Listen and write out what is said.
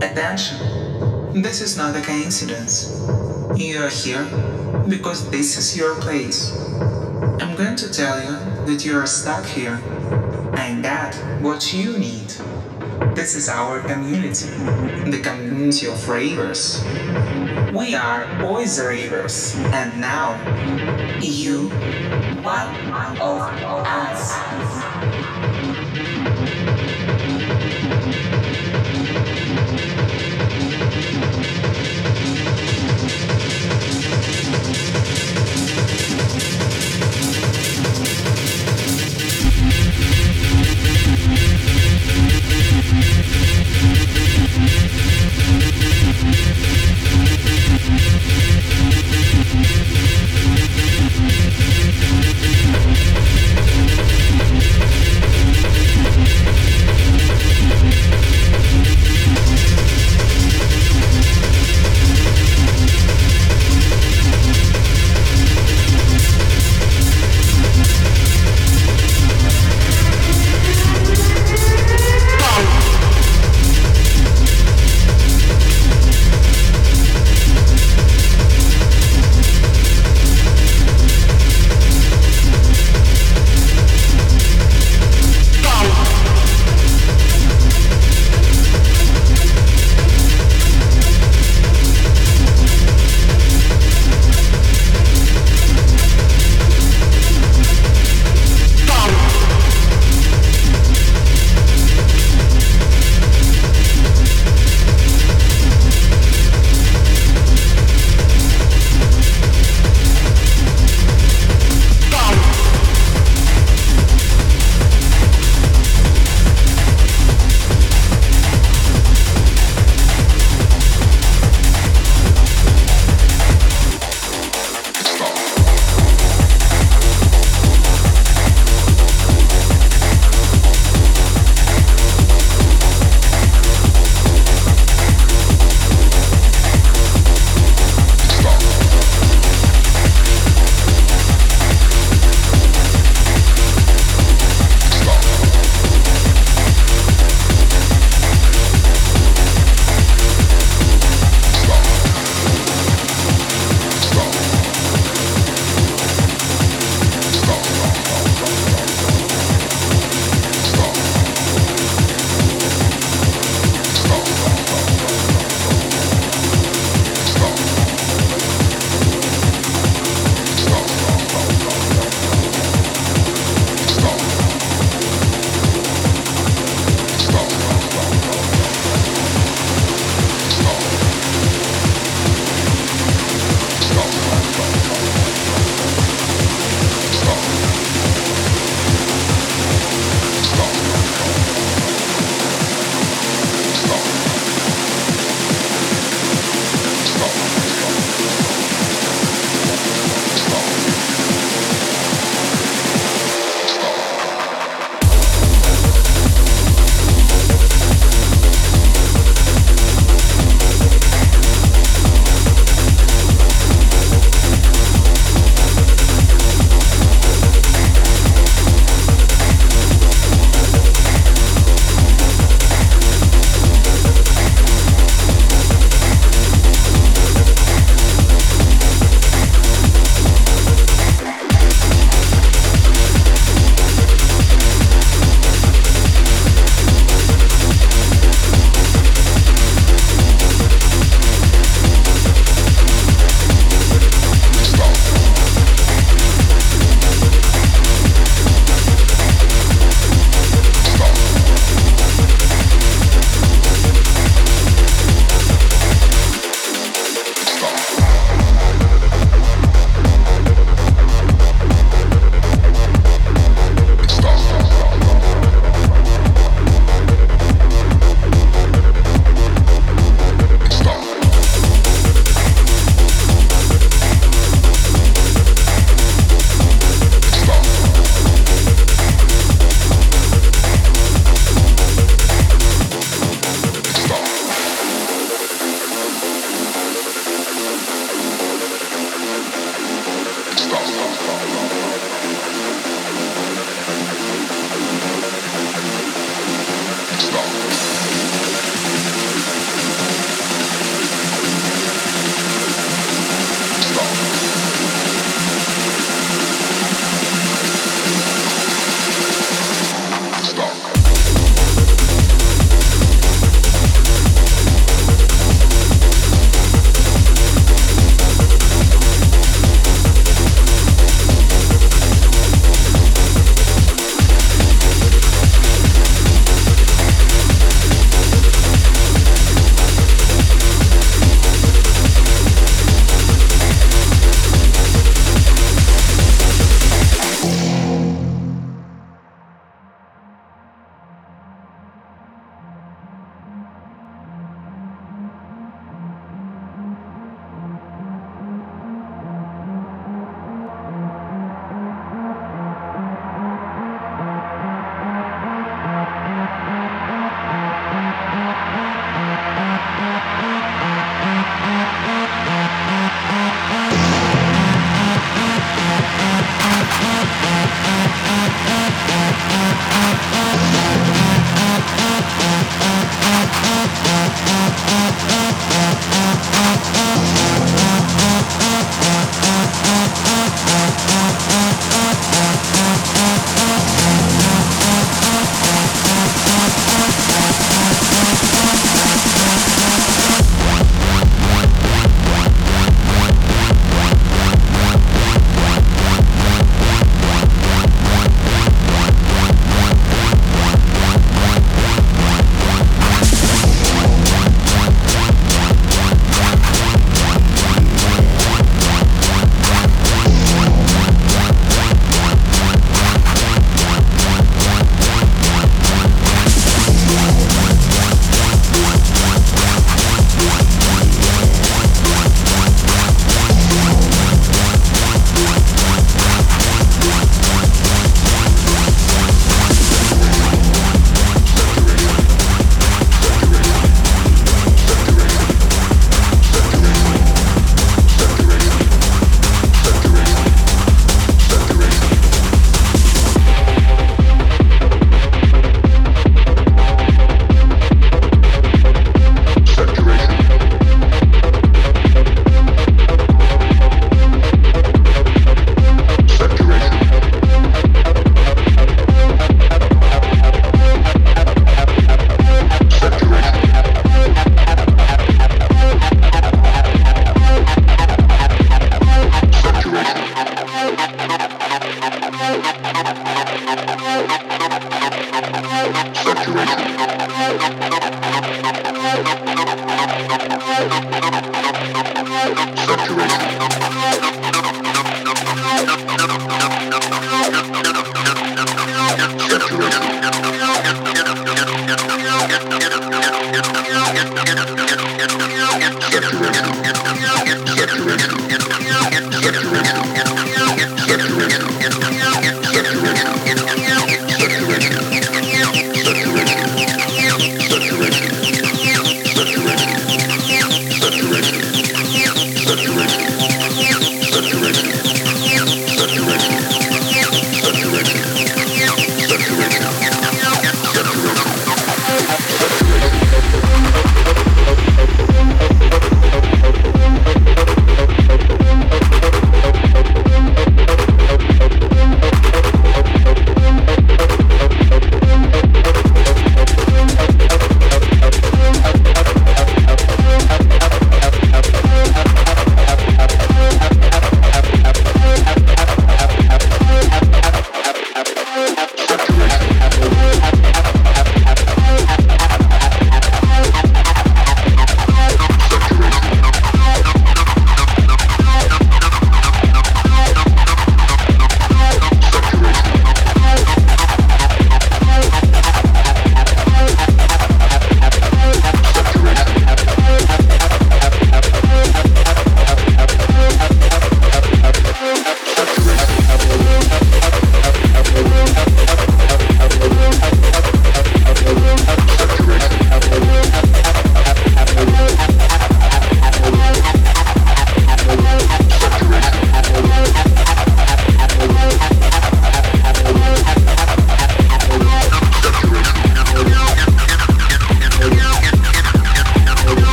Attention! This is not a coincidence. You are here because this is your place. I'm going to tell you that you are stuck here. And that what you need. This is our community, the community of ravers. We are always ravers, and now you one of us.